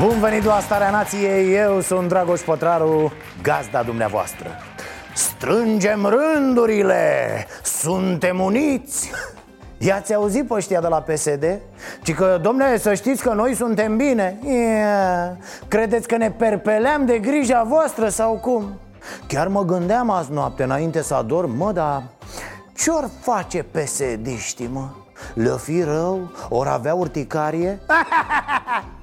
Bun venit la Starea Nației, eu sunt Dragoș Pătraru, gazda dumneavoastră Strângem rândurile, suntem uniți I-ați auzit pe ăștia de la PSD? Ci că, domnule, să știți că noi suntem bine yeah. Credeți că ne perpeleam de grija voastră sau cum? Chiar mă gândeam azi noapte înainte să adorm, mă, dar ce-or face PSD-știi, mă? Le-o fi rău? Or avea urticarie?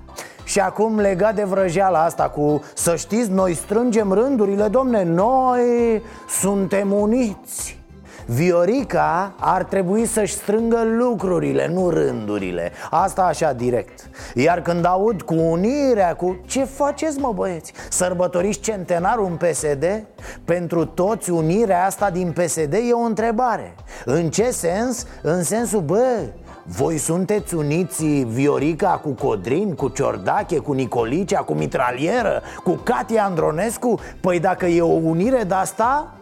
Și acum legat de vrăjeala asta cu Să știți, noi strângem rândurile, domne Noi suntem uniți Viorica ar trebui să-și strângă lucrurile, nu rândurile Asta așa direct Iar când aud cu unirea, cu... Ce faceți mă băieți? Sărbătoriți centenarul în PSD? Pentru toți unirea asta din PSD e o întrebare În ce sens? În sensul, bă, voi sunteți uniți Viorica cu Codrin, cu Ciordache, cu Nicolicea, cu Mitralieră, cu Katia Andronescu? Păi dacă e o unire de asta,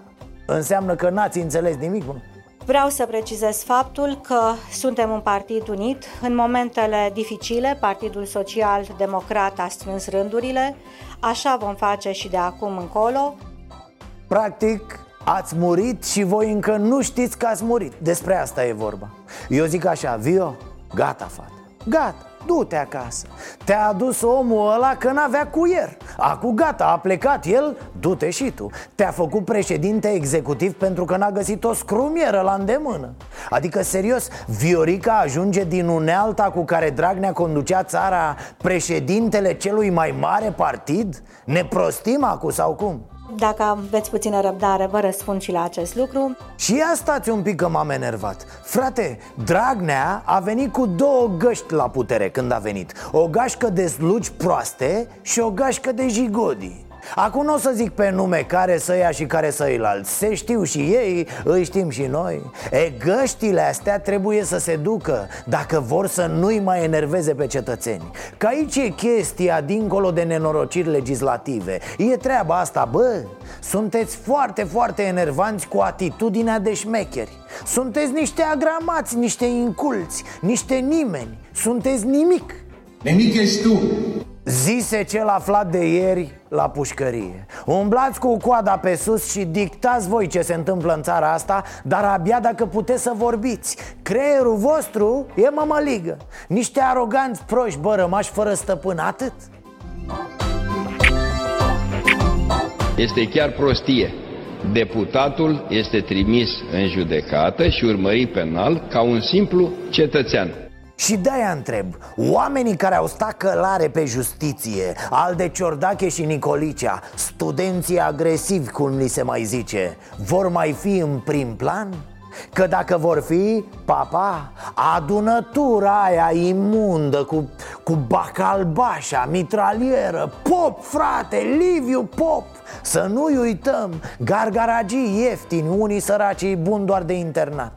înseamnă că n-ați înțeles nimic, nu? Vreau să precizez faptul că suntem un partid unit. În momentele dificile, Partidul Social Democrat a strâns rândurile. Așa vom face și de acum încolo. Practic, ați murit și voi încă nu știți că ați murit Despre asta e vorba Eu zic așa, Vio, gata, fată. Gata, du-te acasă. Te-a adus omul ăla că n-avea cuier Acu gata, a plecat el, du-te și tu. Te-a făcut președinte executiv pentru că n-a găsit o scrumieră la îndemână. Adică, serios, Viorica ajunge din unealta cu care Dragnea conducea țara Președintele celui mai mare partid? Ne prostim acu sau cum? Dacă aveți puțină răbdare, vă răspund și la acest lucru. Și ia stați un pic că m-am enervat. Frate, Dragnea a venit cu două găști la putere când a venit. O gașcă de slugi proaste și o gașcă de jigodi Acum nu o să zic pe nume care să ia și care să îi alți Se știu și ei, îi știm și noi. E, găștile astea trebuie să se ducă Dacă vor să nu-i mai enerveze pe cetățeni. Că aici e chestia dincolo de nenorociri legislative. E treaba asta, bă. Sunteți foarte, foarte enervanți cu atitudinea de șmecheri. Sunteți niște agramați, niște inculți, niște nimeni. Sunteți nimic. Nimic ești tu. Zise cel aflat de ieri la pușcărie Umblați cu coada pe sus și dictați voi ce se întâmplă în țara asta Dar abia dacă puteți să vorbiți Creierul vostru e mămăligă Niște aroganți proști, bă, rămași fără stăpân, atât Este chiar prostie. Deputatul este trimis în judecată și urmărit penal ca un simplu cetățean. Și de-aia întreb Oamenii care au stat călare pe justiție Al de Ciordache și Nicolicea Studenții agresivi, cum li se mai zice Vor mai fi în prim plan? Că dacă vor fi, papa, adunătura aia imundă Cu, cu bacalbașa, mitralieră, pop, frate, Liviu Pop Să nu-i uităm, gargaragii ieftini, unii săracii buni doar de internat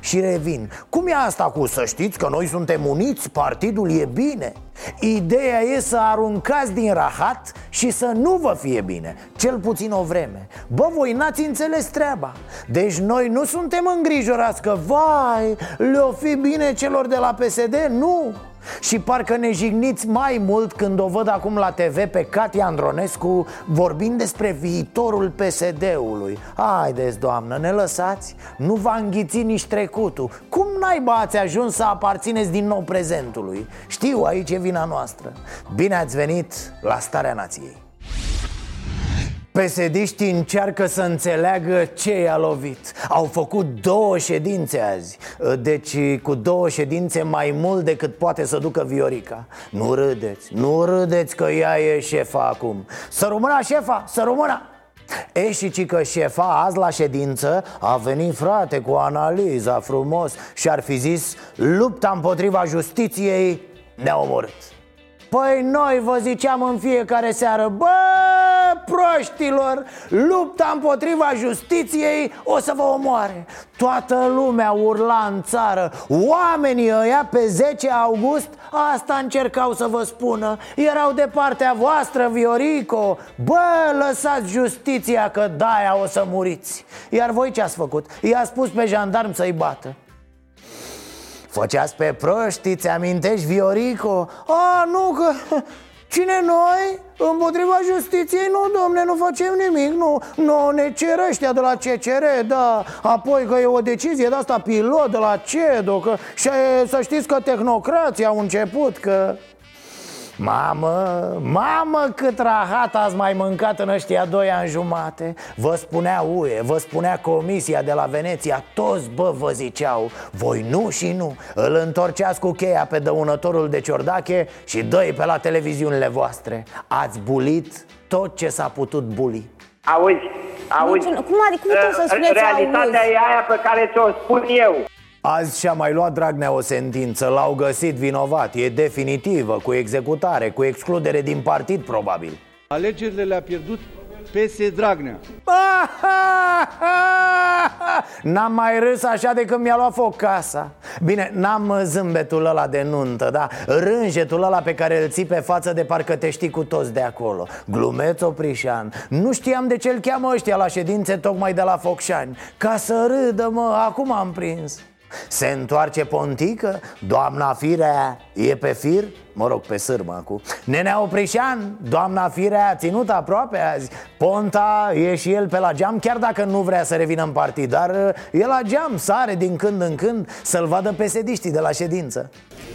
și revin. Cum e asta cu să știți că noi suntem uniți, partidul e bine? Ideea e să aruncați din rahat și să nu vă fie bine. Cel puțin o vreme. Bă, voi n-ați înțeles treaba. Deci noi nu suntem îngrijorați că Vai, le-o fi bine celor de la PSD? Nu și parcă ne jigniți mai mult când o văd acum la TV pe Katia Andronescu vorbind despre viitorul PSD-ului Haideți, doamnă, ne lăsați? Nu v-a înghițit nici trecutul Cum naiba ați ajuns să aparțineți din nou prezentului? Știu, aici e vina noastră Bine ați venit la Starea Nației Pesediștii încearcă să înțeleagă ce i-a lovit. Au făcut două ședințe azi. Deci cu două ședințe mai mult decât poate să ducă Viorica. Nu râdeți, nu râdeți că ea e șefa acum. Să rămână șefa, să rămână! E și ci că șefa azi la ședință a venit frate cu analiza frumos Și ar fi zis lupta împotriva justiției ne-a omorât Păi noi vă ziceam în fiecare seară Bă, proștilor Lupta împotriva justiției o să vă omoare. Toată lumea urla în țară. Oamenii ăia pe 10 august Asta încercau să vă spună. Erau de partea voastră, Viorico. Bă, lăsați justiția că de o să muriți. Iar voi ce ați făcut? I-a spus pe jandarm să-i bată Făceați pe proști, ți amintești, Viorico? A, nu, că... Cine noi? Împotriva justiției? Nu, domne, nu facem nimic Nu, nu ne cer ăștia de la CCR, da Apoi că e o decizie de asta pilot de la CEDO că... Și să știți că tehnocrații au început Că Mamă, mamă cât rahat ați mai mâncat în ăștia doi ani jumate Vă spunea UE, vă spunea Comisia de la Veneția Toți bă vă ziceau Voi nu și nu Îl întorceați cu cheia pe dăunătorul de ciordache Și doi pe la televiziunile voastre Ați bulit tot ce s-a putut buli Auzi, auzi Cum adică, cum să uh, spuneți Realitatea auzi? e aia pe care ți-o spun eu Azi și-a mai luat Dragnea o sentință, l-au găsit vinovat. E definitivă, cu executare, cu excludere din partid probabil. Alegerile le-a pierdut PS Dragnea. N-am mai râs așa de când mi-a luat foc casa. Bine, n-am zâmbetul ăla de nuntă, da? Rânjetul ăla pe care îl ții pe față de parcă te știi cu toți de acolo. Glumeț Oprișan. Nu știam de ce îl cheamă ăștia la ședințe tocmai de la Focșani. Ca să râdă, mă, acum am prins se întoarce Pontică? Doamna Firea e pe fir? Mă rog, pe sârmă acum Nenea Oprișan, doamna Firea a ținut aproape azi Ponta e și el pe la geam Chiar dacă nu vrea să revină în partid Dar uh, e la geam, sare din când în când Să-l vadă pe sediștii de la ședință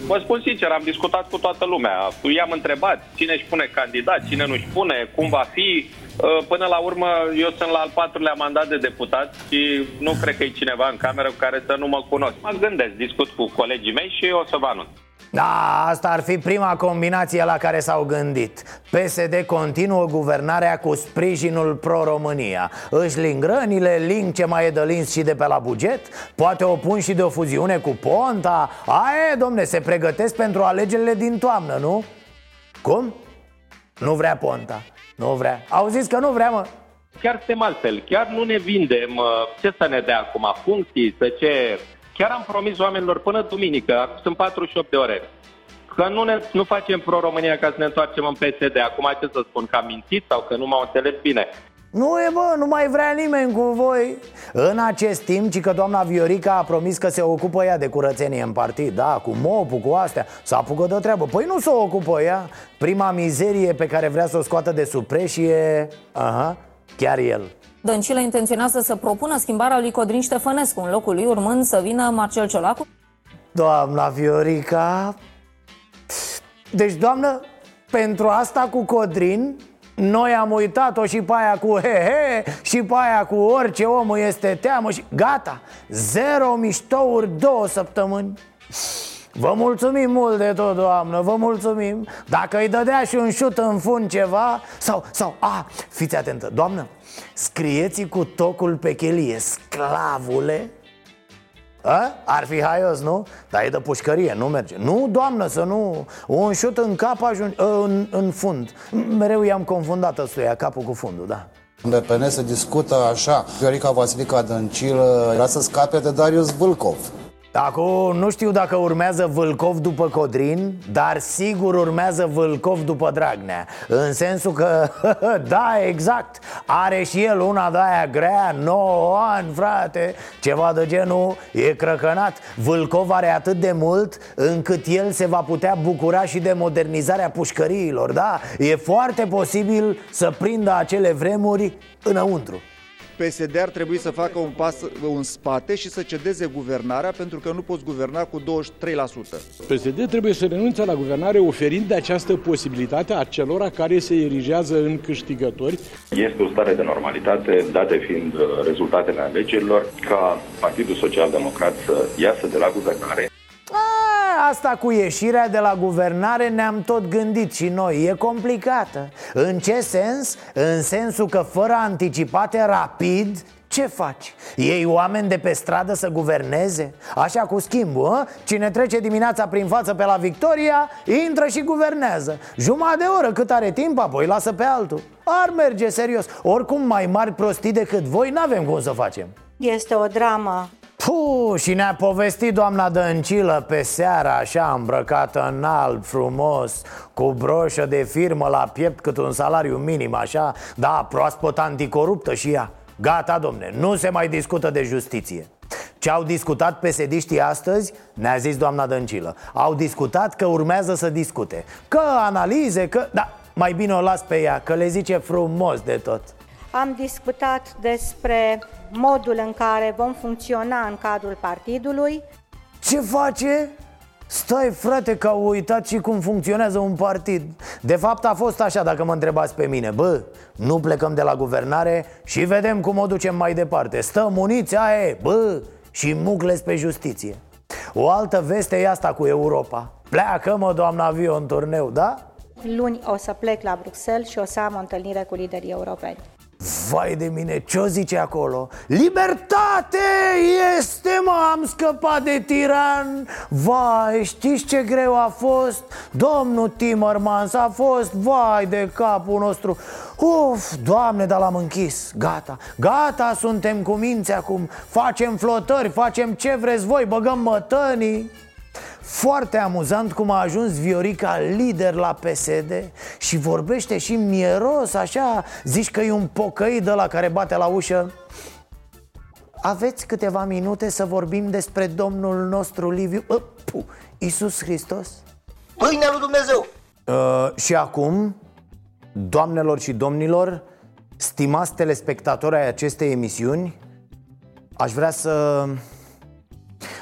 Vă spun sincer, am discutat cu toată lumea I-am întrebat cine își pune candidat, cine nu își pune, cum va fi Uh, până la urmă, eu sunt la al patrulea mandat de deputat și nu cred că e cineva în cameră cu care să nu mă cunosc. Mă gândesc, discut cu colegii mei și o să vă anunț. Da, asta ar fi prima combinație la care s-au gândit PSD continuă guvernarea cu sprijinul pro-România Își ling rănile, ling ce mai e de lins și de pe la buget Poate o pun și de o fuziune cu Ponta Aie, domne, se pregătesc pentru alegerile din toamnă, nu? Cum? Nu vrea Ponta nu vrea. Au zis că nu vrea, mă. Chiar suntem altfel. Chiar nu ne vindem. Ce să ne dea acum? Funcții? Să ce? Chiar am promis oamenilor până duminică, acum sunt 48 de ore, că nu, ne, nu facem pro-România ca să ne întoarcem în PSD. Acum ce să spun, că am mințit sau că nu m-au înțeles bine? Nu e bă, nu mai vrea nimeni cu voi. În acest timp, ci că doamna Viorica a promis că se ocupă ea de curățenie în partid Da, cu mopul, cu astea. S-a apucă de treabă. Păi nu se ocupă ea. Prima mizerie pe care vrea să o scoată de supreș e... Aha, chiar el. Dăncilă intenționează să propună schimbarea lui Codrin Ștefănescu În locul lui urmând să vină Marcel Ciolacu. Doamna Viorica Deci, doamnă, pentru asta cu Codrin noi am uitat-o și pe aia cu he-he Și pe aia cu orice om este teamă și gata. Zero miștouri două săptămâni. Vă mulțumim mult de tot, doamnă, vă mulțumim. Dacă îi dădea și un șut în fund ceva Sau, sau, a, fiți atentă, doamnă Scrieți cu tocul pe chelie Sclavule a? Ar fi haios, nu? Dar e de pușcărie, nu merge. Nu, doamnă, să nu. Un șut în cap ajunge în, în fund. Mereu i-am confundat ăstuia capul cu fundul, da. BPN se discută așa. Viorica Vasilica Dăncilă era să scape de Darius Vâlcov Acum nu știu dacă urmează Vâlcov după Codrin Dar sigur urmează Vâlcov după Dragnea. În sensul că, da, exact Are și el una de aia grea 9 ani, frate Ceva de genul, e crăcănat. Vâlcov are atât de mult Încât el se va putea bucura și de modernizarea pușcăriilor Da, e foarte posibil să prindă acele vremuri înăuntru PSD ar trebui să facă un pas în spate și să cedeze guvernarea pentru că nu poți guverna cu 23%. PSD trebuie să renunțe la guvernare oferind de această posibilitate a celor care se erigează în câștigători. Este o stare de normalitate, date fiind uh, rezultatele alegerilor, ca Partidul Social Democrat să iasă de la guvernare asta cu ieșirea de la guvernare ne-am tot gândit și noi E complicată În ce sens? În sensul că fără anticipate rapid Ce faci? Ei oameni de pe stradă să guverneze? Așa cu schimbul, a? Cine trece dimineața prin față pe la Victoria, intră și guvernează Jumătate de oră cât are timp, apoi lasă pe altul Ar merge serios Oricum mai mari prostii decât voi, n-avem cum să facem Este o dramă Puh, și ne-a povestit doamna Dăncilă pe seara așa îmbrăcată în alb frumos Cu broșă de firmă la piept cât un salariu minim așa Da, proaspăt anticoruptă și ea. Gata, domne, nu se mai discută de justiție. Ce au discutat pesediștii astăzi, ne-a zis doamna Dăncilă. Au discutat că urmează să discute Că analize, că... Da, mai bine o las pe ea, că le zice frumos de tot Am discutat despre modul în care vom funcționa în cadrul partidului. Ce face? Stai frate că au uitat și cum funcționează un partid De fapt a fost așa dacă mă întrebați pe mine Bă, nu plecăm de la guvernare și vedem cum o ducem mai departe Stăm uniți, aia e, bă, și mucles pe justiție O altă veste e asta cu Europa Pleacă mă doamna avion turneu, da? Luni o să plec la Bruxelles și o să am o întâlnire cu liderii europeni Vai de mine, ce-o zice acolo? Libertate este, mă, am scăpat de tiran. Vai, știți ce greu a fost? Domnul Timmermans a fost, vai de capul nostru. Uf, doamne, dar l-am închis, gata. Gata, suntem cu minți acum. Facem flotări, facem ce vreți voi, băgăm mătănii foarte amuzant cum a ajuns Viorica lider la PSD Și vorbește și mieros așa Zici că e un pocăit de la care bate la ușă. Aveți câteva minute să vorbim despre Domnul nostru Liviu? Uh, puh, Iisus Hristos? Pâinea lui Dumnezeu! Uh, Și acum, doamnelor și domnilor Stimați telespectatori ai acestei emisiuni Aș vrea să...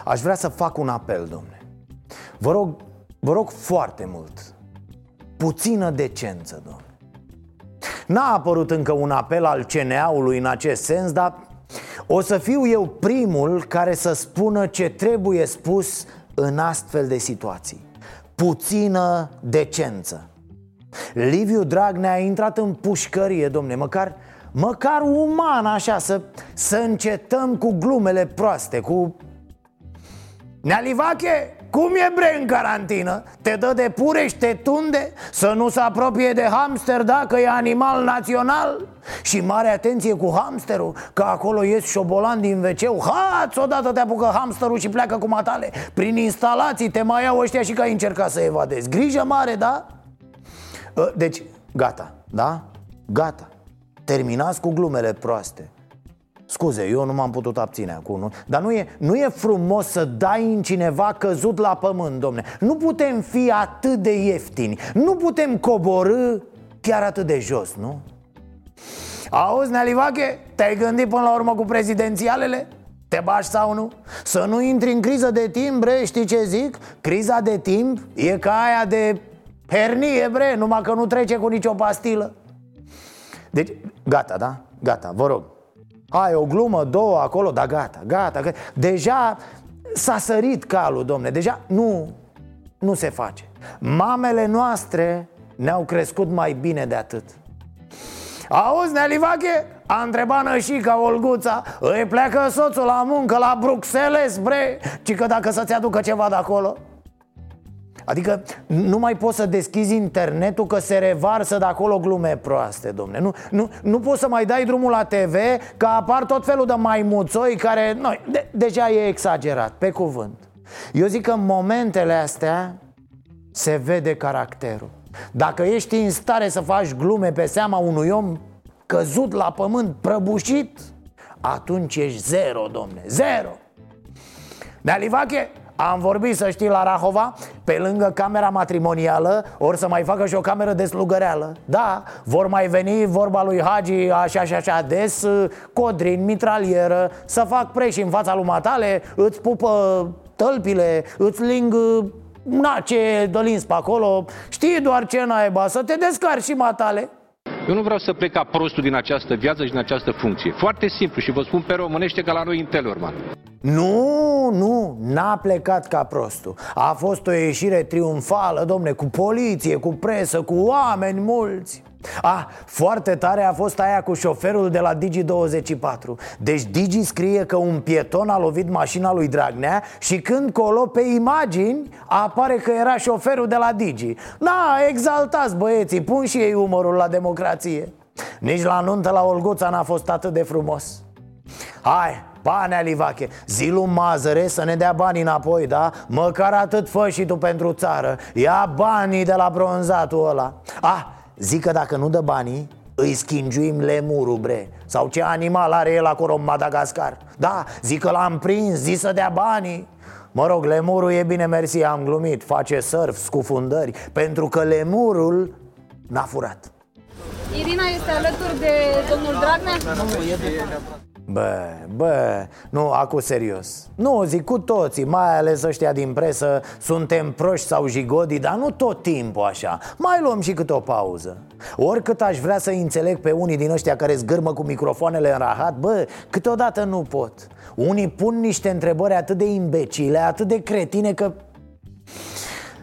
Aș vrea să fac un apel, domnule Vă rog, vă rog foarte mult. Puțină decență, domnule N-a apărut încă un apel al CNA-ului în acest sens, dar o să fiu eu primul care să spună ce trebuie spus în astfel de situații. Puțină decență. Liviu Dragnea a intrat în pușcărie, domne, măcar, măcar uman așa, să, să încetăm cu glumele proaste, cu... Nealivache, cum e bre în carantină? Te dă de pure și te tunde? Să nu se apropie de hamster dacă e animal național? Și mare atenție cu hamsterul Că acolo ies șobolan din wc Hați, odată te apucă hamsterul și pleacă cu matale Prin instalații te mai iau ăștia și că ai încercat să evadezi Grijă mare, da? Ă, deci, gata, da? Gata Terminați cu glumele proaste Scuze, eu nu m-am putut abține acum nu? Dar nu e, nu e frumos să dai în cineva căzut la pământ, domne Nu putem fi atât de ieftini Nu putem coborâ chiar atât de jos, nu? Auzi, Nealivache, te-ai gândit până la urmă cu prezidențialele? Te bași sau nu? Să nu intri în criză de timp, bre, știi ce zic? Criza de timp e ca aia de hernie, bre, numai că nu trece cu nicio pastilă Deci, gata, da? Gata, vă rog ai o glumă, două acolo, dar gata, gata, gata. Deja s-a sărit calul, domne, deja nu, nu se face Mamele noastre ne-au crescut mai bine de atât Auzi, Nelivache? A întrebat Nășica Olguța Îi pleacă soțul la muncă la Bruxelles, bre Ci că dacă să-ți aducă ceva de acolo Adică nu mai poți să deschizi internetul că se revarsă de acolo glume proaste, domne. Nu, nu, nu poți să mai dai drumul la TV că apar tot felul de maimuțoi care... Noi, de, deja e exagerat, pe cuvânt. Eu zic că în momentele astea se vede caracterul. Dacă ești în stare să faci glume pe seama unui om căzut la pământ, prăbușit Atunci ești zero, domne, zero. Nealivache, am vorbit, să știi, la Rahova Pe lângă camera matrimonială Or să mai facă și o cameră de slugăreală Da, vor mai veni vorba lui Hagi Așa și așa des Codrin, mitralieră Să fac preși în fața lui Matale Îți pupă tălpile Îți ling Na, ce dălins pe acolo. Știi doar ce naiba Să te descarci și matale eu nu vreau să plec ca prostul din această viață și din această funcție. Foarte simplu și vă spun pe românește ca la noi în Telorman. Nu, nu, n-a plecat ca prostul A fost o ieșire triumfală, domne, cu poliție, cu presă, cu oameni mulți Ah, foarte tare a fost aia cu șoferul de la Digi24. Deci Digi scrie că un pieton a lovit mașina lui Dragnea Și când colo pe imagini apare că era șoferul de la Digi. Na, exaltați băieții, pun și ei umorul la democrație. Nici la nuntă la Olguța n-a fost atât de frumos. Hai, Bani, Alivache, zilu mazăre să ne dea banii înapoi, da? Măcar atât fă și tu pentru țară. Ia banii de la bronzatul ăla. Ah, zic că dacă nu dă banii, îi schingiuim lemurul, bre. Sau ce animal are el acolo în Madagascar. Da, zic că l-am prins, zi să dea banii. Mă rog, lemurul e bine mersi, am glumit. Face surf, scufundări Pentru că lemurul n-a furat. Irina este alături de domnul Dragnea? Nu, e de... Bă, bă, nu, acum serios. Nu, zic cu toții, mai ales ăștia din presă Suntem proști sau jigodi, dar nu tot timpul așa. Mai luăm și câte o pauză. Oricât aș vrea să înțeleg pe unii din ăștia care zgârmă cu microfoanele în rahat Bă, câteodată nu pot. Unii pun niște întrebări atât de imbecile, atât de cretine că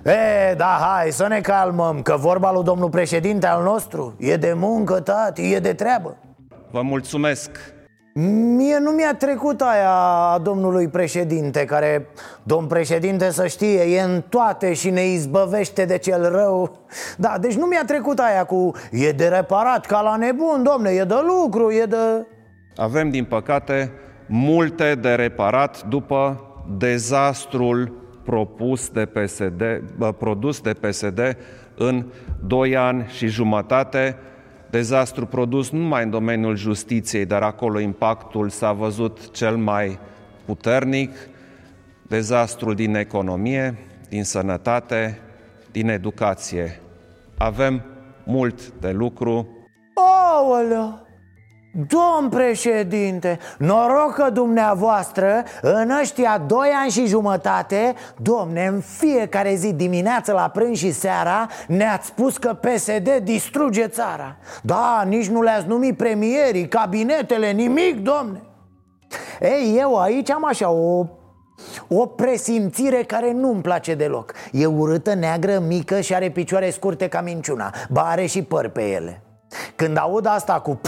E, da, hai să ne calmăm Că vorba lui domnul președinte al nostru E de muncă, tati, e de treabă. Vă mulțumesc Mie nu mi-a trecut aia a domnului președinte Care, domn președinte să știe, e în toate și ne izbăvește de cel rău. Da, deci nu mi-a trecut aia cu E de reparat ca la nebun, domne, e de lucru, e de... Avem, din păcate, multe de reparat după dezastrul propus de PSD, produs de PSD în doi ani și jumătate dezastru produs nu numai în domeniul justiției, dar acolo impactul s-a văzut cel mai puternic, dezastrul din economie, din sănătate, din educație. Avem mult de lucru. Aoleu! Domn președinte, noroc că dumneavoastră în ăștia doi ani și jumătate Domne, în fiecare zi dimineață la prânz și seara Ne-ați spus că PSD distruge țara. Da, nici nu le-ați numit premierii, cabinetele, nimic, domne. Ei, eu aici am așa o o presimțire care nu-mi place deloc. E urâtă, neagră, mică și are picioare scurte ca minciuna. Ba are și păr pe ele. Când aud asta cu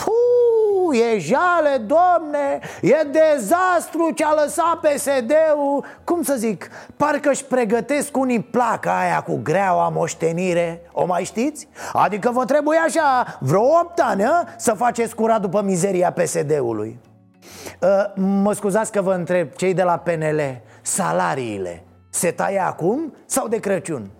puu e jale, domne, e dezastru ce a lăsat PSD-ul Cum să zic, parcă își pregătesc unii placa aia cu greaua moștenire O mai știți? Adică vă trebuie așa vreo 8 ani a? să faceți curat după mizeria PSD-ului uh, Mă scuzați că vă întreb, cei de la PNL, salariile se taie acum sau de Crăciun?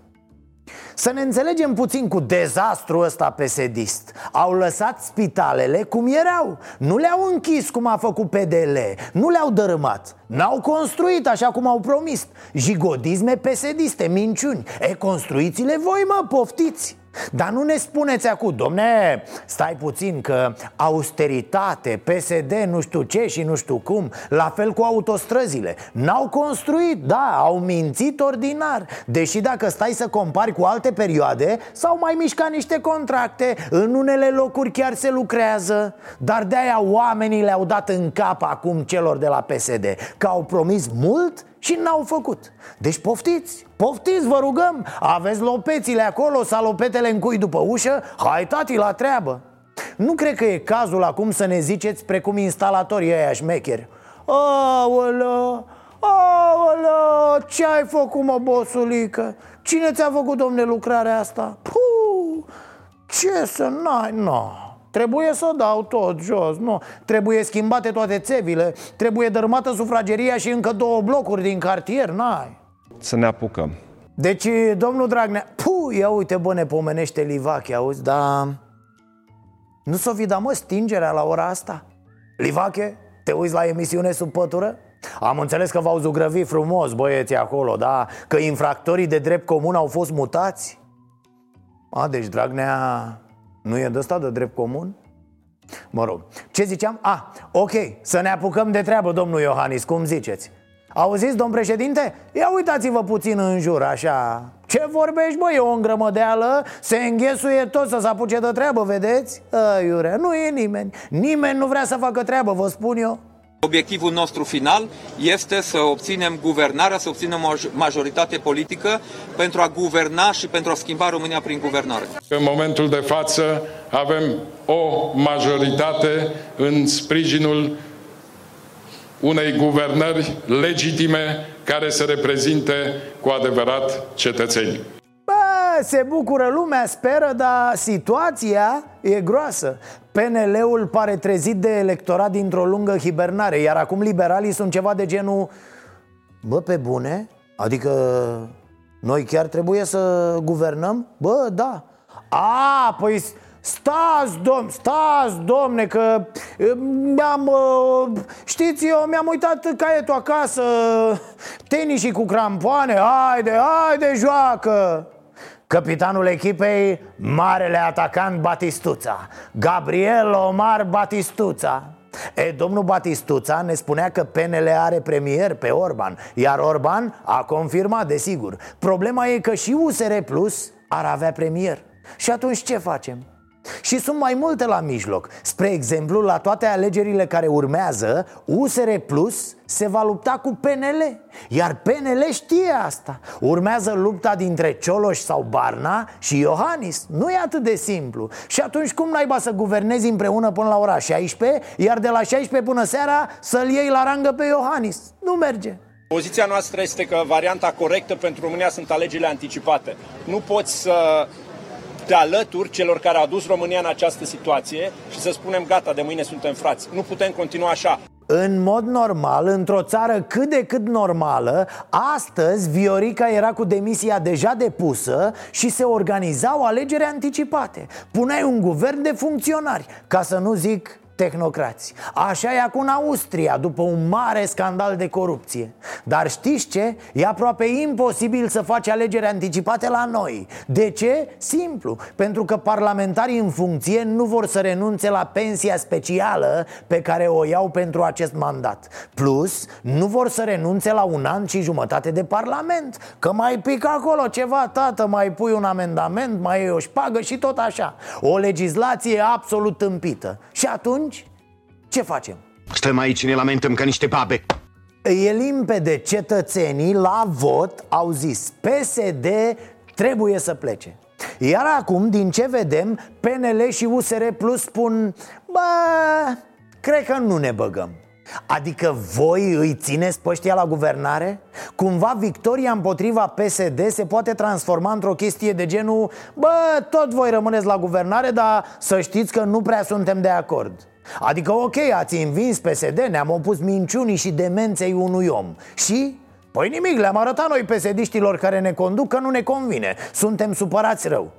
Să ne înțelegem puțin cu dezastrul ăsta pesedist. Au lăsat spitalele cum erau. Nu le-au închis cum a făcut PDL Nu le-au dărâmat. N-au construit așa cum au promis. Jigodisme pesediste, minciuni. E, construiți-le voi mă, poftiți dar nu ne spuneți acum, domne, stai puțin că austeritate, PSD, nu știu ce și nu știu cum La fel cu autostrăzile. N-au construit, da, au mințit ordinar. Deși dacă stai să compari cu alte perioade S-au mai mișcat niște contracte. În unele locuri chiar se lucrează. Dar de-aia oamenii le-au dat în cap acum celor de la PSD Că au promis mult și n-au făcut Deci poftiți, poftiți, vă rugăm Aveți lopețile acolo, salopetele în cui după ușă Hai tati la treabă Nu cred că e cazul acum să ne ziceți precum instalatorii ăia șmecheri Aolă, aolă, ce ai făcut mă, bosulică? Cine ți-a făcut, domne, lucrarea asta? Puh, ce să n-ai, no. Trebuie să dau tot jos, nu Trebuie schimbate toate țevile Trebuie dărmată sufrageria și încă două blocuri din cartier, n-ai Să ne apucăm Deci, domnul Dragnea Puh, ia uite, bă, ne pomenește Livache, auzi, dar... Nu s-o fi dat, mă, stingerea la ora asta? Livache, te uiți la emisiune sub pătură? Am înțeles că v-au zugrăvit frumos băieții acolo, da? Că infractorii de drept comun au fost mutați? A, deci Dragnea nu e de ăsta de drept comun? Mă rog, ce ziceam? A, ok, să ne apucăm de treabă, domnul Iohannis, cum ziceți? Auziți, domn președinte? Ia uitați-vă puțin în jur, așa Ce vorbești, băi, e o îngrămădeală Se înghesuie tot să se apuce de treabă, vedeți? Aiurea, nu e nimeni Nimeni nu vrea să facă treabă, vă spun eu Obiectivul nostru final este să obținem guvernarea, să obținem o majoritate politică pentru a guverna și pentru a schimba România prin guvernare. În momentul de față avem o majoritate în sprijinul unei guvernări legitime care să reprezinte cu adevărat cetățenii. Bă, se bucură lumea, speră, dar situația e groasă PNL-ul pare trezit de electorat dintr-o lungă hibernare Iar acum liberalii sunt ceva de genul Bă, pe bune? Adică noi chiar trebuie să guvernăm? Bă, da A, păi Stați, domn, stați, domne, că mi-am, știți, eu mi-am uitat caietul acasă Tenisii cu crampoane, haide, haide, joacă Capitanul echipei, marele atacant Batistuța. Gabriel Omar Batistuța. E, domnul Batistuța ne spunea că PNL are premier pe Orban Iar Orban a confirmat, desigur. Problema e că și USR Plus ar avea premier. Și atunci ce facem? Și sunt mai multe la mijloc. Spre exemplu, la toate alegerile care urmează USR Plus se va lupta cu PNL Iar PNL știe asta. Urmează lupta dintre Cioloș sau Barna și Iohannis. Nu e atât de simplu. Și atunci cum naiba să guvernezi împreună până la ora 16 Iar de la 16 până seara să-l iei la rangă pe Iohannis? Nu merge. Poziția noastră este că varianta corectă pentru România sunt alegerile anticipate. Nu poți să te alături celor care au adus România în această situație și să spunem gata, de mâine suntem frați. Nu putem continua așa. În mod normal, într-o țară cât de cât normală Astăzi Viorica era cu demisia deja depusă Și se organizau alegeri anticipate Puneai un guvern de funcționari Ca să nu zic tehnocrați. Așa e acum în Austria, după un mare scandal de corupție. Dar știți ce? E aproape imposibil să faci alegeri anticipate la noi. De ce? Simplu. Pentru că parlamentarii în funcție nu vor să renunțe la pensia specială pe care o iau pentru acest mandat. Plus, nu vor să renunțe la un an și jumătate de parlament. Că mai pică acolo ceva, tată, mai pui un amendament, mai e o șpagă și tot așa. O legislație absolut tâmpită Și atunci ce facem? Stăm aici, ne lamentăm ca niște babe E limpede, cetățenii la vot au zis PSD trebuie să plece Iar acum, din ce vedem, PNL și USR Plus spun Bă, cred că nu ne băgăm Adică voi îi țineți pe ăștia la guvernare? Cumva victoria împotriva PSD se poate transforma într-o chestie de genul Bă, tot voi rămâneți la guvernare, dar să știți că nu prea suntem de acord Adică ok, ați învins PSD, ne-am opus minciunii și demenței unui om. Și? Păi nimic, le-am arătat noi psd care ne conduc că nu ne convine. Suntem supărați rău.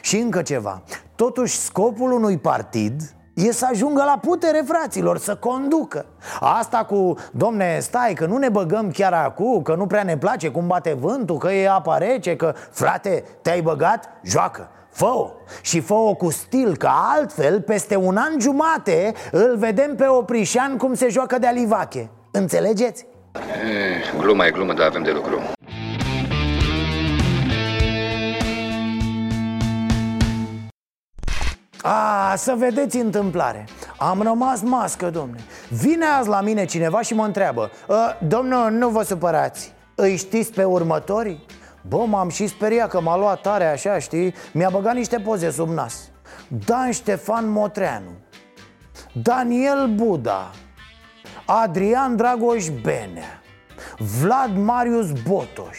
Și încă ceva. Totuși scopul unui partid E să ajungă la putere, fraților, să conducă. Asta cu, domne, stai, că nu ne băgăm chiar acum Că nu prea ne place cum bate vântul Că e apa rece, că, frate, te-ai băgat? Joacă fă Și fă cu stil, că altfel, peste un an jumate Îl vedem pe Oprișan cum se joacă de alivache. Înțelegeți? E, gluma e glumă, dar avem de lucru. A, să vedeți întâmplare. Am rămas mască, domne. Vine azi la mine cineva și mă întreabă Domnul, nu vă supărați. Îi știți pe următorii? Bă, m-am și speriat că m-a luat tare așa, știi? Mi-a băgat niște poze sub nas Dan Ștefan Motreanu Daniel Buda Adrian Dragoș Benea Vlad Marius Botoș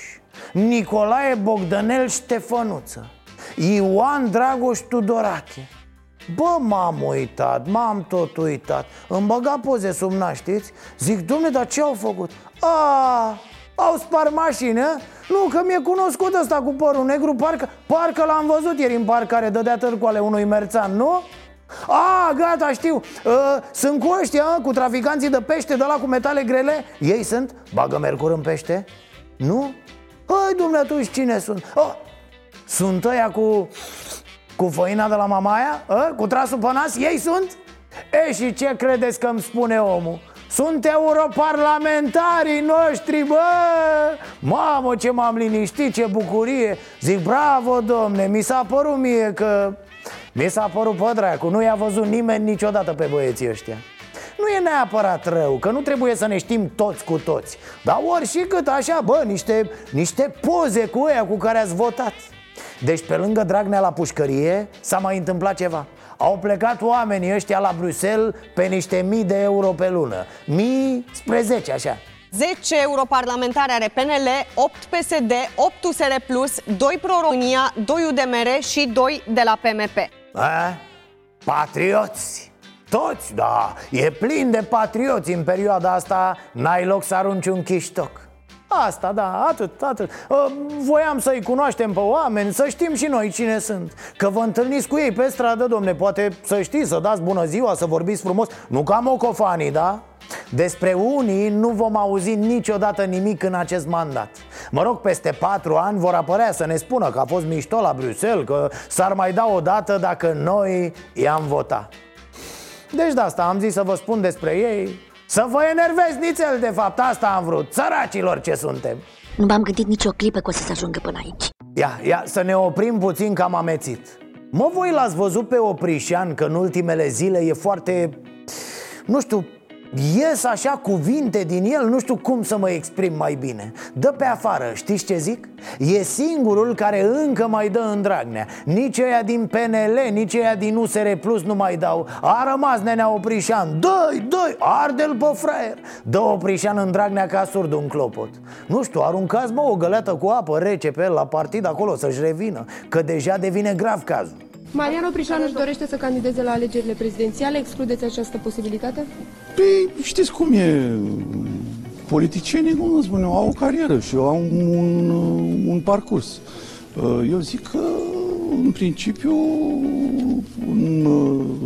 Nicolae Bogdanel Ștefănuță Ioan Dragoș Tudorache Bă, m-am uitat, m-am tot uitat Îmi băga poze sub nas, știți? Zic, domne, dar ce au făcut? A, au spart mașină Nu, că mi-e cunoscut ăsta cu părul negru Parcă, parcă l-am văzut ieri în parc care dădea târcoale unui merțan, nu? A, gata, știu uh, Sunt cu ăștia, cu traficanții de pește De la cu metale grele Ei sunt? Bagă mercur în pește? Nu? Hai, dumne, atunci cine sunt? Oh, sunt ăia cu... Cu făina de la mamaia? Uh? Cu trasul pe nas? Ei sunt? E, și ce credeți că îmi spune omul? Sunt europarlamentarii noștri, bă! Mamă, ce m-am liniștit, ce bucurie! Zic, bravo, domne, mi s-a părut mie că... Mi s-a părut pe dracu, nu i-a văzut nimeni niciodată pe băieții ăștia. Nu e neapărat rău, că nu trebuie să ne știm toți cu toți. Dar ori și cât așa, bă, niște, niște poze cu ea cu care ați votat. Deci pe lângă Dragnea la pușcărie s-a mai întâmplat ceva au plecat oamenii ăștia la Bruxelles pe niște mii de euro pe lună Mii spre 10, așa 10 europarlamentari are PNL, 8 PSD, 8 USR+, 2 Pro-România, 2 UDMR și 2 de la PMP. A? Patrioți! Toți, da, e plin de patrioți în perioada asta N-ai loc să arunci un chiștoc Asta, da, atât, atât. Voiam să-i cunoaștem pe oameni, să știm și noi cine sunt. Că vă întâlniți cu ei pe stradă, domne Poate să știți, să dați bună ziua, să vorbiți frumos. Nu ca mocofanii, da? Despre unii nu vom auzi niciodată nimic în acest mandat. Mă rog, peste patru ani vor apărea să ne spună că a fost mișto la Bruxelles Că s-ar mai da o dată dacă noi i-am votat. Deci de asta am zis să vă spun despre ei Să vă enervezi nițel de fapt, asta am vrut. Săracilor ce suntem? Nu m-am gândit nicio clipă că o să se ajungă până aici. Ia, ia, să ne oprim puțin că am amețit. Mă, voi l-ați văzut pe Oprișan că în ultimele zile e foarte, nu știu, Ies așa cuvinte din el, nu știu cum să mă exprim mai bine. Dă pe afară, știți ce zic? E singurul care încă mai dă în Dragnea. Nici ăia din PNL, nici ăia din USR Plus nu mai dau. A rămas nenea Oprișan. Dă-i, dă arde-l pe fraier. Dă Oprișan în Dragnea ca surd un clopot. Nu știu, aruncați mă o găleată cu apă rece pe el la partid acolo să-și revină Că deja devine grav cazul Marian Oprișan își dorește să candideze la alegerile prezidențiale. Excludeți această posibilitate? Păi, știți cum e? Politicienii, cum spune, au o carieră și au un, un parcurs. Eu zic că, în principiu, în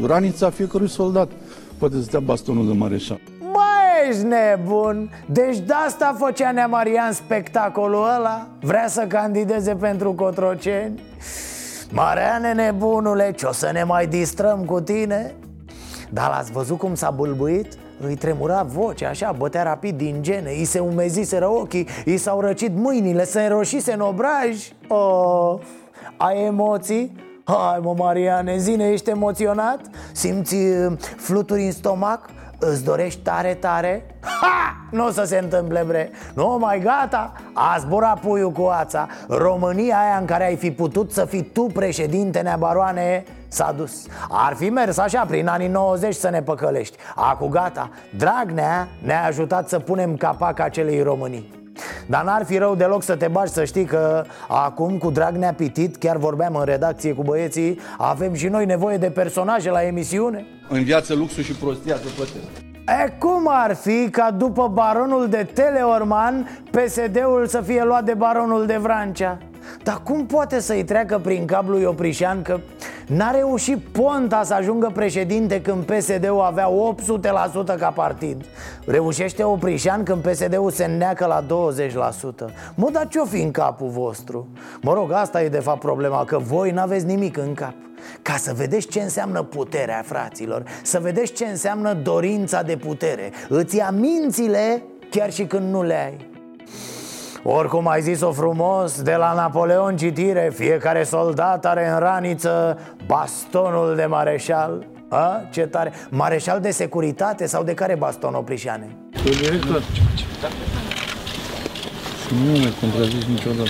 ranița fiecărui soldat poate să dea bastonul de mareșal. Mai ești nebun? Deci de asta făcea Nea Marian spectacolul ăla? Vrea să candideze pentru Cotroceni? Mareane nebunule, ce o să ne mai distrăm cu tine? Dar l-ați văzut cum s-a bâlbuit? Îi tremura vocea așa, bătea rapid din gene Îi se umeziseră ochii, îi s-au răcit mâinile, se înroșise în obraj oh, Ai emoții? Hai mă Mariane, zine, ești emoționat? Simți uh, fluturi în stomac? Îți dorești tare, tare? Ha! Nu o să se întâmple, bre. Nu, mai gata, a zburat puiul cu ața România aia în care ai fi putut să fii tu președinte, neabaroane S-a dus. Ar fi mers așa prin anii 90 să ne păcălești. Acu gata. Dragnea ne-a ajutat să punem capac acelei Românii dar n-ar fi rău deloc să te bagi să știi că acum cu Dragnea Pitit, chiar vorbeam în redacție cu băieții, avem și noi nevoie de personaje la emisiune. În viață luxul și prostia se plătesc. E cum ar fi ca după baronul de Teleorman PSD-ul să fie luat de baronul de Vrancea? Dar cum poate să-i treacă prin cablul Ioprișan că n-a reușit Ponta să ajungă președinte când PSD-ul avea 800% ca partid? Reușește Oprișan când PSD-ul se neacă la 20%? Mă, dar ce-o fi în capul vostru? Mă rog, asta e de fapt problema, că voi n-aveți nimic în cap ca să vedeți ce înseamnă puterea, fraților Să vedeți ce înseamnă dorința de putere Îți ia mințile chiar și când nu le ai oricum ai zis-o frumos, de la Napoleon citire Fiecare soldat are în raniță bastonul de mareșal a? Ce tare Mareșal de securitate sau de care baston, Oprișane? Nu mai contrazici niciodată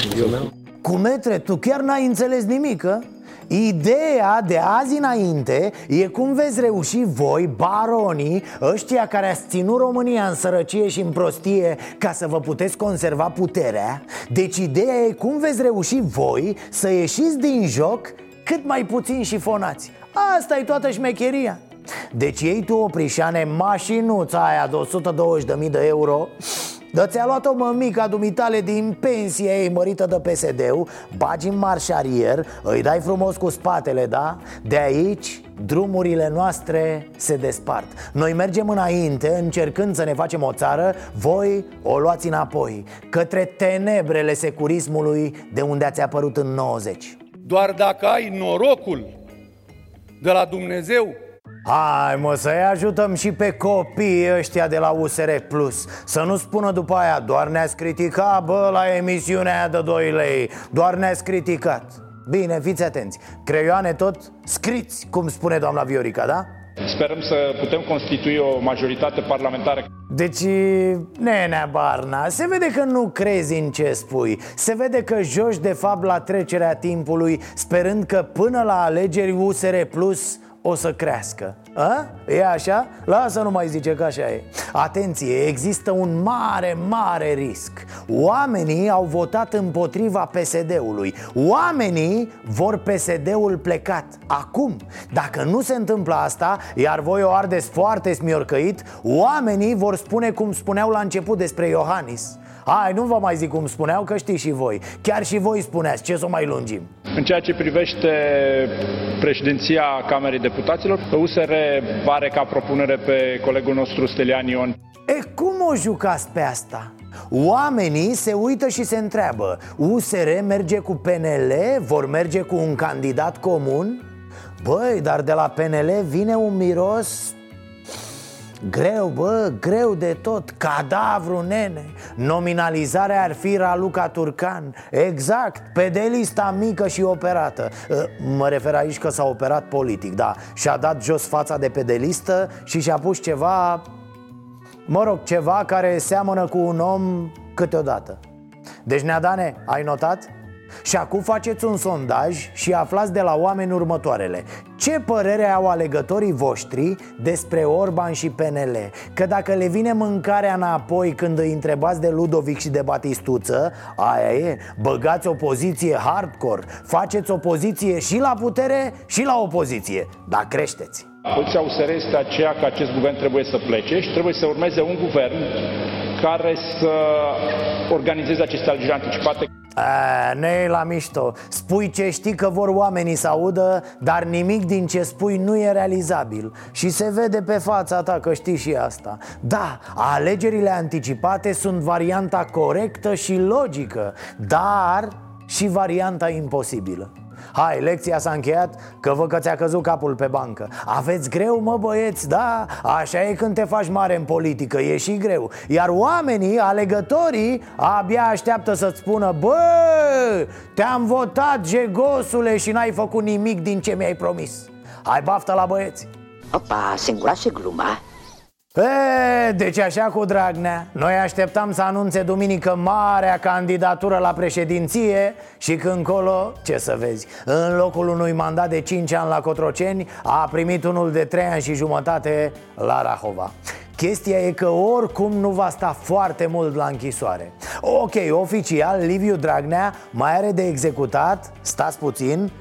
Cu metre, tu chiar n-ai înțeles nimic, a? Ideea de azi înainte e cum veți reuși voi, baronii, ăștia care ați ținut România în sărăcie și în prostie ca să vă puteți conserva puterea? Deci ideea e cum veți reuși voi să ieșiți din joc cât mai puțin și fonați. Asta e toată șmecheria. Deci ei tu, Oprișane, mașinuța aia de 120.000 de euro dar ți-a luat-o mămica dumitale din pensie ei mărită de PSD-ul Bagi în marșarier, îi dai frumos cu spatele, da? De aici drumurile noastre se despart. Noi mergem înainte, încercând să ne facem o țară Voi o luați înapoi Către tenebrele securismului de unde ați apărut în 90 Doar dacă ai norocul de la Dumnezeu Hai mă, să-i ajutăm și pe copiii ăștia de la USR Plus. Să nu spună după aia, doar ne-ați criticat, bă, la emisiunea aia de 2 lei. Doar ne-ați criticat. Bine, fiți atenți. Creioane tot scriți, cum spune doamna Viorica, da? Sperăm să putem constitui o majoritate parlamentară. Deci, nenea Barna, se vede că nu crezi în ce spui. Se vede că joci de fapt la trecerea timpului Sperând că până la alegeri USR Plus o să crească. A? E așa? Lasă nu mai zice că așa e. Atenție, există un mare, mare risc. Oamenii au votat împotriva PSD-ului Oamenii vor PSD-ul plecat Acum, dacă nu se întâmplă asta Iar voi o ardeți foarte smiorcăit Oamenii vor spune cum spuneau la început despre Iohannis. Hai, nu vă mai zic cum spuneau, că știți și voi. Chiar și voi spuneați, ce să o mai lungim În ceea ce privește președinția Camerei Deputaților USR pare ca propunere pe colegul nostru Stelian Ion E, cum o jucați pe asta? Oamenii se uită și se întreabă USR merge cu PNL? Vor merge cu un candidat comun? Băi, dar de la PNL vine un miros Greu, bă, greu de tot. Cadavru, nene. Nominalizarea ar fi Raluca Turcan. Exact, pe de lista mică și operată. Ă, Mă refer aici că s-a operat politic, da. Și-a dat jos fața de pe de listă Și și-a pus ceva Mă rog, ceva care seamănă cu un om câteodată. Deci, Neadane, ai notat? Și acum faceți un sondaj și aflați de la oameni următoarele. Ce părere au alegătorii voștri despre Orban și PNL? Că dacă le vine mâncarea înapoi când îi întrebați de Ludovic și de Batistuță Aia e, băgați opoziție hardcore Faceți opoziție și la putere și la opoziție. Dar creșteți. Poziția USR este aceea că acest guvern trebuie să plece și trebuie să urmeze un guvern care să organizeze aceste alegeri anticipate. A, nu e la mișto. Spui ce știi că vor oamenii să audă Dar nimic din ce spui nu e realizabil. Și se vede pe fața ta că știi și asta. Da, alegerile anticipate sunt varianta corectă și logică Dar și varianta imposibilă Hai, lecția s-a încheiat Că văd că ți-a căzut capul pe bancă. Aveți greu, mă băieți, da? Așa e când te faci mare în politică, e și greu. Iar oamenii, alegătorii, abia așteaptă să-ți spună Bă, te-am votat, jegosule, și n-ai făcut nimic din ce mi-ai promis. Hai baftă la băieți! Opa, se îngroașă gluma E, deci așa cu Dragnea Noi așteptam să anunțe duminică marea candidatură la președinție Și când colo, ce să vezi În locul unui mandat de 5 ani la Cotroceni A primit unul de 3 ani și jumătate la Rahova Chestia e că oricum nu va sta foarte mult la închisoare Ok, oficial, Liviu Dragnea mai are de executat, stați puțin,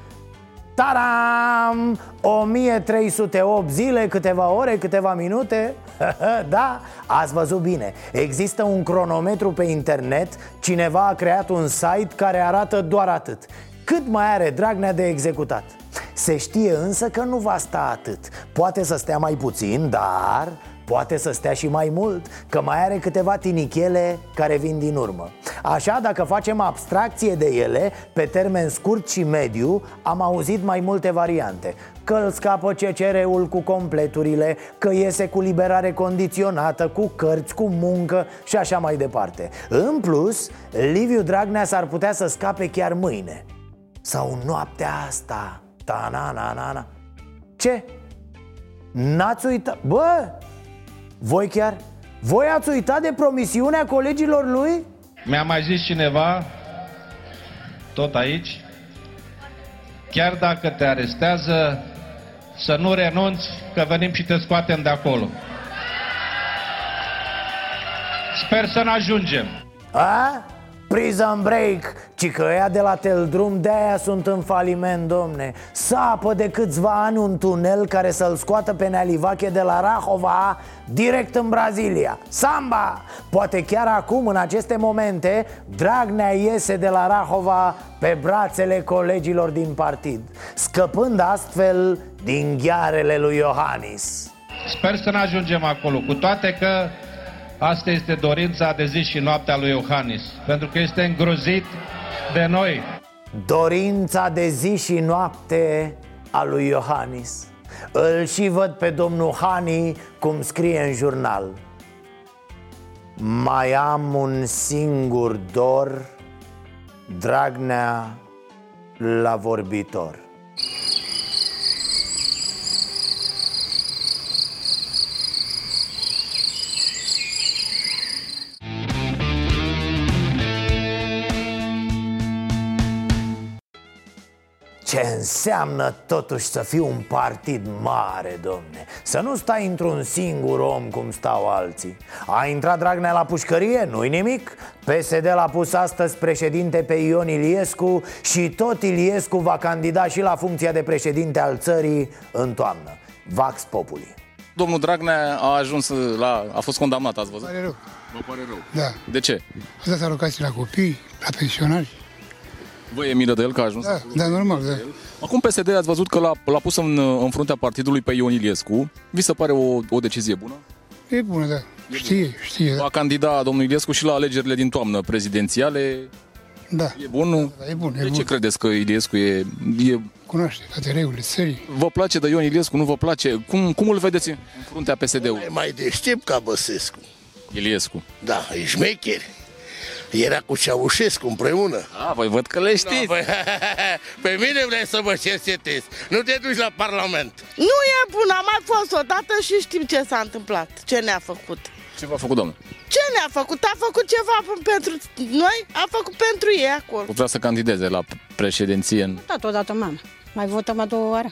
Taram! 1308 zile, câteva ore, câteva minute Da, ați văzut bine. Există un cronometru pe internet Cineva a creat un site care arată doar atât. Cât mai are Dragnea de executat? Se știe însă că nu va sta atât. Poate să stea mai puțin, dar Poate să stea și mai mult, că mai are câteva tinichele care vin din urmă. Așa, dacă facem abstracție de ele, pe termen scurt și mediu, am auzit mai multe variante. Că îl scapă CCR-ul cu completurile, că iese cu liberare condiționată, cu cărți, cu muncă și așa mai departe. În plus, Liviu Dragnea s-ar putea să scape chiar mâine. Sau noaptea asta. Ta-na-na-na-na. Ce? N-ați uitat? Bă, voi chiar? Voi ați uitat de promisiunea colegilor lui? Mi-a mai zis cineva, tot aici, chiar dacă te arestează, să nu renunți, că venim și te scoatem de acolo. Sper să ne ajungem. A? Prison break Ci că ăia de la Teldrum de-aia sunt în faliment, domne. Sapă de câțiva ani un tunel care să-l scoată pe Nealivache de la Rahova Direct în Brazilia. Samba! Poate chiar acum, în aceste momente Dragnea iese de la Rahova pe brațele colegilor din partid Scăpând astfel din ghearele lui Iohannis. Sper să ne ajungem acolo, cu toate că Asta este dorința de zi și noaptea lui Iohannis, pentru că este îngrozit de noi. Dorința de zi și noapte a lui Iohannis. Îl și văd pe domnul Hani cum scrie în jurnal. Mai am un singur dor Dragnea la vorbitor înseamnă totuși să fii un partid mare, domne Să nu stai într-un singur om cum stau alții A intrat Dragnea la pușcărie? Nu-i nimic PSD l-a pus astăzi președinte pe Ion Iliescu Și tot Iliescu va candida și la funcția de președinte al țării în toamnă Vax Populi Domnul Dragnea a ajuns la... a fost condamnat, ați văzut? Pare rău. Vă pare rău. Da. De ce? A dat alocații la copii, la pensionari. Vă e milă de el că a ajuns? Da, da, normal, da. Acum PSD ați văzut că l-a, l-a pus în, în fruntea partidului pe Ion Iliescu. Vi se pare o, o decizie bună? E bună, da. Știe, știe. Da. Va candida domnul Iliescu și la alegerile din toamnă prezidențiale. Da. E bun? Da, e bun, e De bun. ce credeți că Iliescu e, e... Cunoaște toate regulile țării. Vă place de Ion Iliescu? Nu vă place? Cum, cum îl vedeți în fruntea PSD-ului? E mai deștept ca Băsescu. Iliescu. Da, e șmecher. Era cu Ceaușescu împreună. A, voi văd că le știți. Da, păi, pe mine vrei să mă cercetezi. Nu te duci la Parlament. Nu e bun, am mai fost odată și știm ce s-a întâmplat, ce ne-a făcut. Ce v-a făcut, domnul? Ce ne-a făcut? A făcut ceva pentru noi, a făcut pentru ei acolo. Vrea să candideze la președinție în, Dat odată, mamă. Mai votăm a doua oară.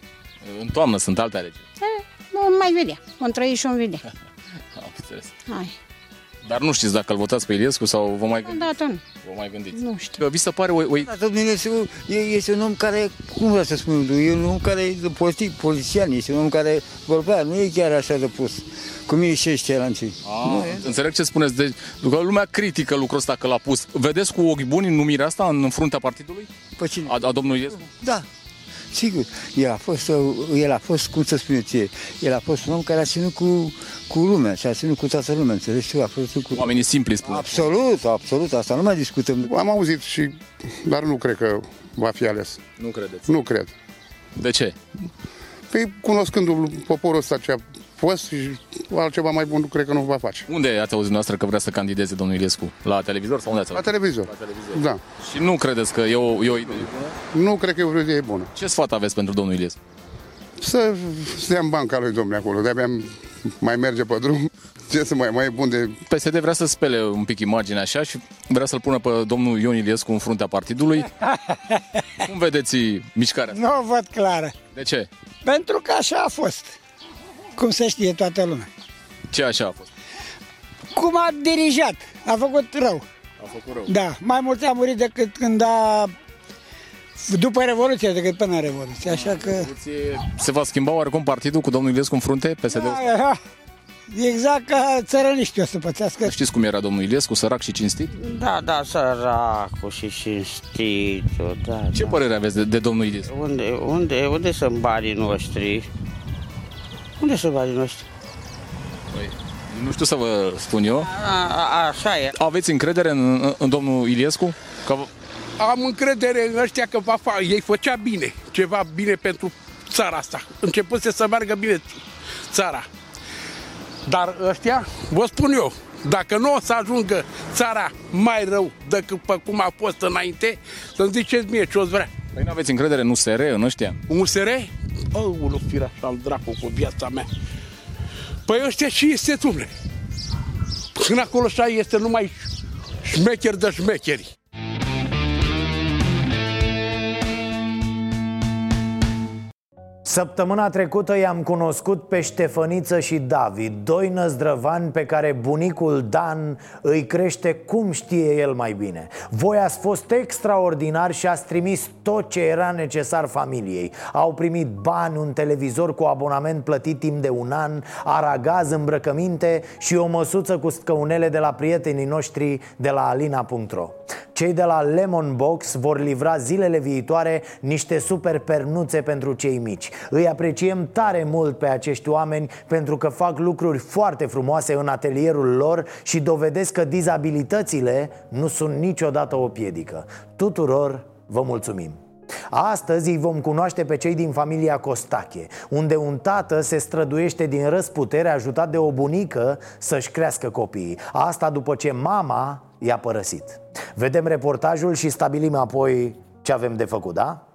în toamnă, sunt alte alegeri. E, nu mai vedea. Vom trăi și vom vedea. Am înțeles. Hai. Dar nu știți dacă îl votați pe Iliescu sau vă mai gândiți? Dată nu. Vă mai gândiți? Nu știu. Că vi se pare o, o, Da, domnul Iliescu e- este un om care, cum vreau să spun, e un om care e politic, polițian, este un om care vorbea, nu e chiar așa de pus. Cum e și ăștia lancii. Ah, înțeleg ce spuneți. Deci, că lumea critică lucrul ăsta că l-a pus. Vedeți cu ochi buni numirea asta în fruntea partidului? Pe cine? A, a domnului Iliescu? Da, sigur. El a fost, uh, el a fost, cum să spun eu ție, el a fost un om care a ținut cu, cu lumea și a ținut cu toată lumea, înțelegi tu? A fost cu... Oamenii simpli spun. Absolut, absolut, asta nu mai discutăm. Am auzit și, dar nu cred că va fi ales. Nu credeți? Nu cred. De ce? Păi, cunoscându-l poporul ăsta ce a fost și altceva mai bun, nu cred că nu va face. Unde ați auzit noastră că vrea să candideze domnul Iliescu? La televizor sau unde ați La auzit? televizor. La televizor. Da. Și nu credeți că e o, e o idee bună? Nu cred că e o idee bună. Ce sfat aveți pentru domnul Iliescu? Să stea în banca lui domnule acolo, de-abia mai merge pe drum. Ce să mai, mai e bun de... PSD vrea să spele un pic imaginea așa și vrea să-l pună pe domnul Ion Iliescu în fruntea partidului. Cum vedeți mișcarea asta? Nu o văd clară. De ce? Pentru că așa a fost. Cum se știe toată lumea. Ce așa a fost? Cum a dirijat. A făcut rău. A făcut rău. Da, mai mulți a murit decât când a... După Revoluție decât până în Revoluție, așa că... Se va schimba oarecum partidul cu domnul Iliescu în frunte, PSD? Aha, Exact ca țărăniștii o să pățească. Știți cum era domnul Iliescu, sărac și cinstit? Da, da, săracul și cinstitul, da. Ce părere aveți de, de domnul Iliescu? Unde, unde, unde sunt banii noștri? Unde sunt banii noștri? Păi, nu știu să vă spun eu. A, a, așa e. Aveți încredere în, în domnul Iliescu? Că Am încredere în ăștia că va fa- ei făcea bine, ceva bine pentru țara asta. Începuse să meargă bine țara. Dar ăștia, vă spun eu, dacă nu o să ajungă țara mai rău decât pe cum a fost înainte, să-mi ziceți mie ce o vrea. Păi nu aveți încredere în USR, în ăștia? Un USR? Aoleu, fira așa al dracu cu viața mea. Păi ăștia și este, dumne. Până acolo așa este numai șmecher de șmecheri. Săptămâna trecută i-am cunoscut pe Ștefăniță și David, doi năzdrăvani pe care bunicul Dan îi crește cum știe el mai bine. Voi ați fost extraordinar și ați trimis tot ce era necesar familiei. Au primit bani, un televizor cu abonament plătit timp de un an, aragaz, îmbrăcăminte și o măsuță cu scăunele de la prietenii noștri de la alina.ro. Cei de la Lemon Box vor livra zilele viitoare niște super pernuțe pentru cei mici. Îi apreciem tare mult pe acești oameni pentru că fac lucruri foarte frumoase în atelierul lor și dovedesc că dizabilitățile nu sunt niciodată o piedică. Tuturor vă mulțumim! Astăzi îi vom cunoaște pe cei din familia Costache Unde un tată se străduiește din răsputere ajutat de o bunică să-și crească copiii Asta după ce mama i-a părăsit Vedem reportajul și stabilim apoi ce avem de făcut, da?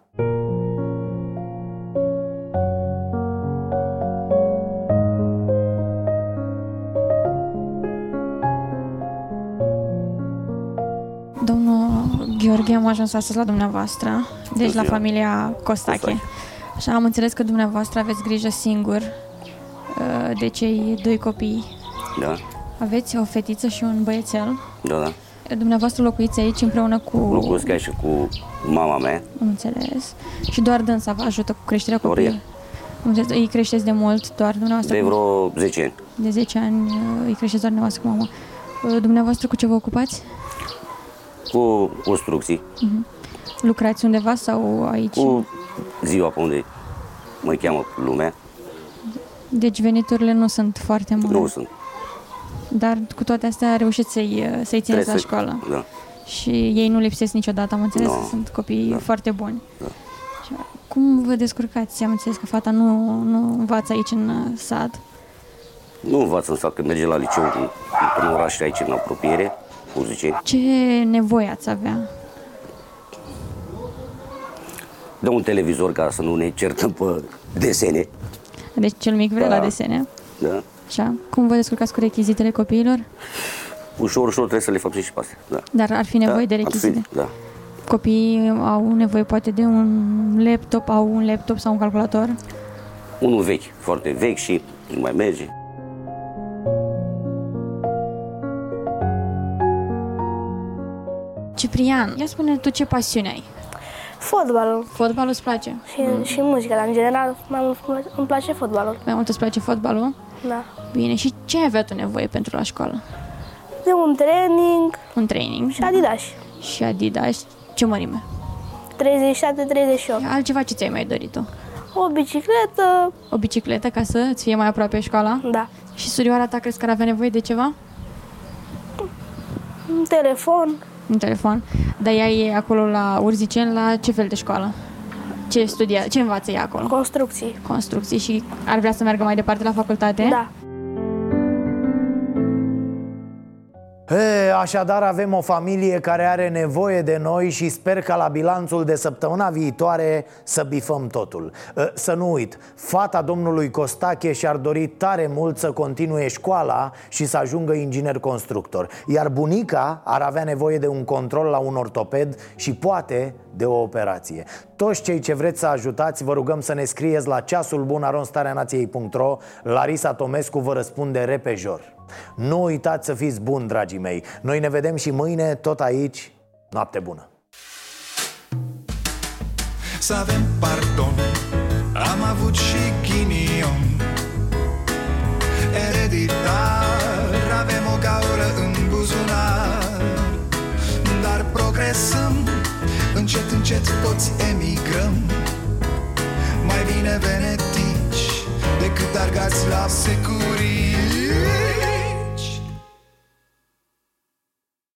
Domnul Gheorghe, am ajuns astăzi la dumneavoastră, deci la ziua. familia Costache. Costache. Așa am înțeles că dumneavoastră aveți grijă singur uh, de cei doi copii. Da, Aveți o fetiță și un băiețel. Da, da. Dumneavoastră locuiți aici împreună cu... Locuiesc aici cu mama mea, Am înțeles. Și doar dânsa vă ajută cu creșterea Doar ea. copiilor. Am înțeles. Îi creșteți de mult, doar dumneavoastră? de cu- vreo 10 ani. De 10 ani uh, îi creșteți doar dumneavoastră cu mama. Uh, Dumneavoastră cu ce vă ocupați? Cu construcții, Mhm. Lucrați undeva sau aici? cu ziua pe unde mă cheamă lumea. Deci veniturile nu sunt foarte mari. Nu sunt. Dar cu toate astea reușiți să-i, uh, să-i țineți Trebuie la să- școală. Da. Și ei nu lipsesc niciodată, am înțeles, Nu. sunt copii Da. foarte buni. Da. Și Cum vă descurcați? Am înțeles că fata nu, nu învață aici în uh, sat. Nu învață în sat, că merge la liceu în, în oraș aici, în apropiere, cu 10 ani. Ce nevoie ați avea? Dă un televizor ca să nu ne certăm pe desene. Deci cel mic vrea Da. la desene. Da? Așa. Cum vă descurcați cu rechizitele copiilor? Ușor, ușor trebuie să le facem și pe astea. Da. Dar ar fi nevoie da, de rechizite. ar fi, Da. Copiii au nevoie poate de un laptop, au un laptop sau un calculator. Unul vechi, foarte vechi și nu mai merge. Ciprian, ia spune tu ce pasiune ai? Fotbalul. Fotbalul îți place? Și, și muzica, dar în general mai mult îmi place fotbalul. Mai mult îți place fotbalul? Da. Bine, și ce ai avea tu nevoie pentru la școală? De un training Un training? și Adidas. Și Adidas. Ce mărime? 37-38. Altceva ce ți-ai mai dorit tu? O bicicletă. O bicicletă ca să îți fie mai aproape școala? Da. Și surioara ta crezi că ar avea nevoie de ceva? Un telefon. Un telefon. Dar ea e acolo la Urzicen, la ce fel de școală? Ce studia, ce învață ea acolo? Construcții. Construcții și ar vrea să meargă mai departe la facultate? Da. E, așadar avem o familie care are nevoie de noi și sper ca la bilanțul de săptămâna viitoare să bifăm totul. E, Să nu uit, fata domnului Costache și-ar dori tare mult să continue școala și să ajungă inginer constructor Iar bunica ar avea nevoie de un control la un ortoped și poate de o operație. Toți cei ce vreți să ajutați vă rugăm să ne scrieți la ceasul bun aronstareanației.ro Larisa Tomescu vă răspunde repejor nu uitați să fiți buni, dragii mei. Noi ne vedem și mâine, tot aici Noapte bună. Să avem pardon. Am avut și ghinion. Ereditar Avem o gaură în buzunar. Dar progresăm Încet, încet toți emigrăm. Mai bine venetici Decât argați la securii